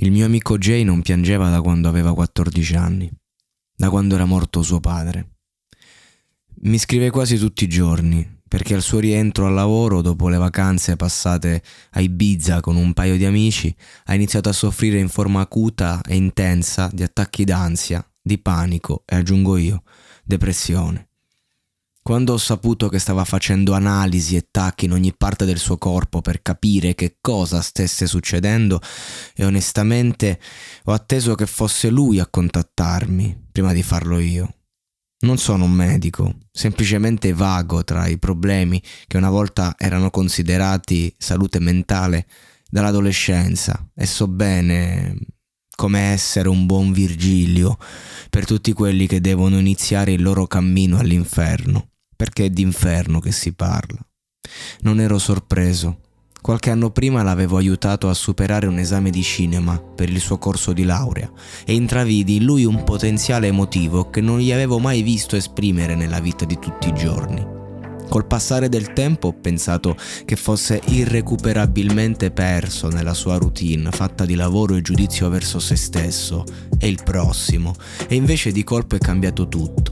Il mio amico Jay non piangeva da quando aveva 14 anni, da quando era morto suo padre. Mi scrive quasi tutti i giorni, perché al suo rientro al lavoro, dopo le vacanze passate a Ibiza con un paio di amici, ha iniziato a soffrire in forma acuta e intensa di attacchi d'ansia, di panico e aggiungo io, depressione. Quando ho saputo che stava facendo analisi e tacchi in ogni parte del suo corpo per capire che cosa stesse succedendo e onestamente ho atteso che fosse lui a contattarmi prima di farlo io. Non sono un medico, semplicemente vago tra i problemi che una volta erano considerati salute mentale dall'adolescenza e so bene come essere un buon Virgilio per tutti quelli che devono iniziare il loro cammino all'inferno, perché è d'inferno che si parla. Non ero sorpreso Qualche anno prima l'avevo aiutato a superare un esame di cinema per il suo corso di laurea e intravidi in lui un potenziale emotivo che non gli avevo mai visto esprimere nella vita di tutti i giorni. Col passare del tempo ho pensato che fosse irrecuperabilmente perso nella sua routine fatta di lavoro e giudizio verso se stesso e il prossimo, e invece di colpo è cambiato tutto.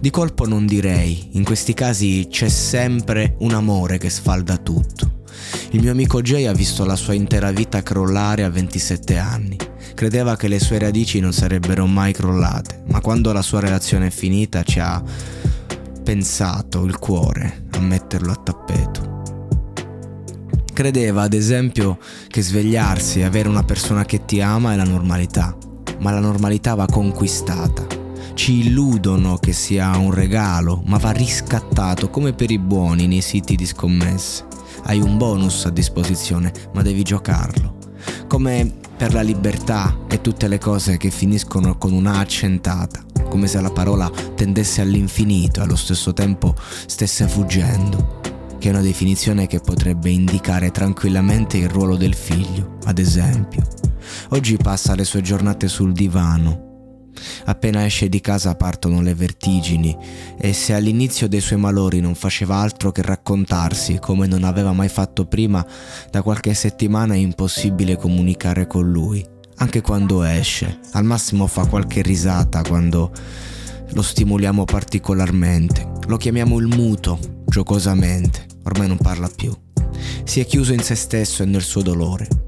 Di colpo non direi, in questi casi c'è sempre un amore che sfalda tutto. Il mio amico Jay ha visto la sua intera vita crollare a 27 anni. Credeva che le sue radici non sarebbero mai crollate, ma quando la sua relazione è finita ci ha pensato il cuore a metterlo a tappeto. Credeva, ad esempio, che svegliarsi e avere una persona che ti ama è la normalità, ma la normalità va conquistata. Ci illudono che sia un regalo, ma va riscattato come per i buoni nei siti di scommesse hai un bonus a disposizione, ma devi giocarlo. Come per la libertà e tutte le cose che finiscono con una accentata, come se la parola tendesse all'infinito e allo stesso tempo stesse fuggendo, che è una definizione che potrebbe indicare tranquillamente il ruolo del figlio, ad esempio. Oggi passa le sue giornate sul divano, Appena esce di casa partono le vertigini e se all'inizio dei suoi malori non faceva altro che raccontarsi come non aveva mai fatto prima, da qualche settimana è impossibile comunicare con lui. Anche quando esce, al massimo fa qualche risata quando lo stimoliamo particolarmente. Lo chiamiamo il muto, giocosamente, ormai non parla più. Si è chiuso in se stesso e nel suo dolore.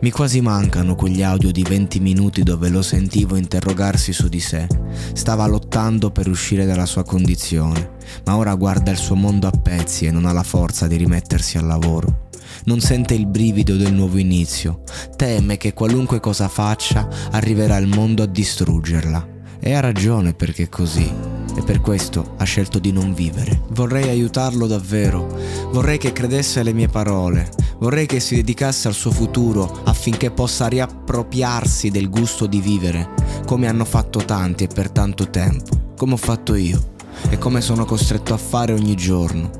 Mi quasi mancano quegli audio di 20 minuti dove lo sentivo interrogarsi su di sé. Stava lottando per uscire dalla sua condizione, ma ora guarda il suo mondo a pezzi e non ha la forza di rimettersi al lavoro. Non sente il brivido del nuovo inizio, teme che qualunque cosa faccia arriverà il mondo a distruggerla. E ha ragione perché è così e per questo ha scelto di non vivere. Vorrei aiutarlo davvero, vorrei che credesse alle mie parole, vorrei che si dedicasse al suo futuro affinché possa riappropriarsi del gusto di vivere, come hanno fatto tanti e per tanto tempo, come ho fatto io e come sono costretto a fare ogni giorno.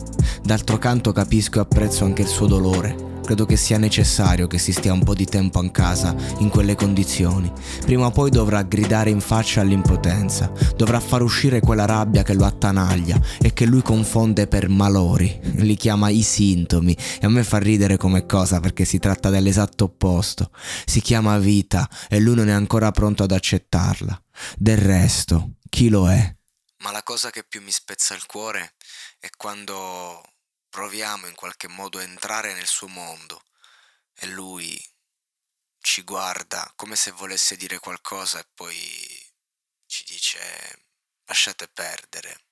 D'altro canto capisco e apprezzo anche il suo dolore credo che sia necessario che si stia un po' di tempo a casa in quelle condizioni. Prima o poi dovrà gridare in faccia all'impotenza, dovrà far uscire quella rabbia che lo attanaglia e che lui confonde per malori, li chiama i sintomi e a me fa ridere come cosa perché si tratta dell'esatto opposto. Si chiama vita e lui non è ancora pronto ad accettarla. Del resto, chi lo è? Ma la cosa che più mi spezza il cuore è quando proviamo in qualche modo a entrare nel suo mondo e lui ci guarda come se volesse dire qualcosa e poi ci dice lasciate perdere,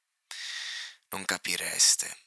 non capireste.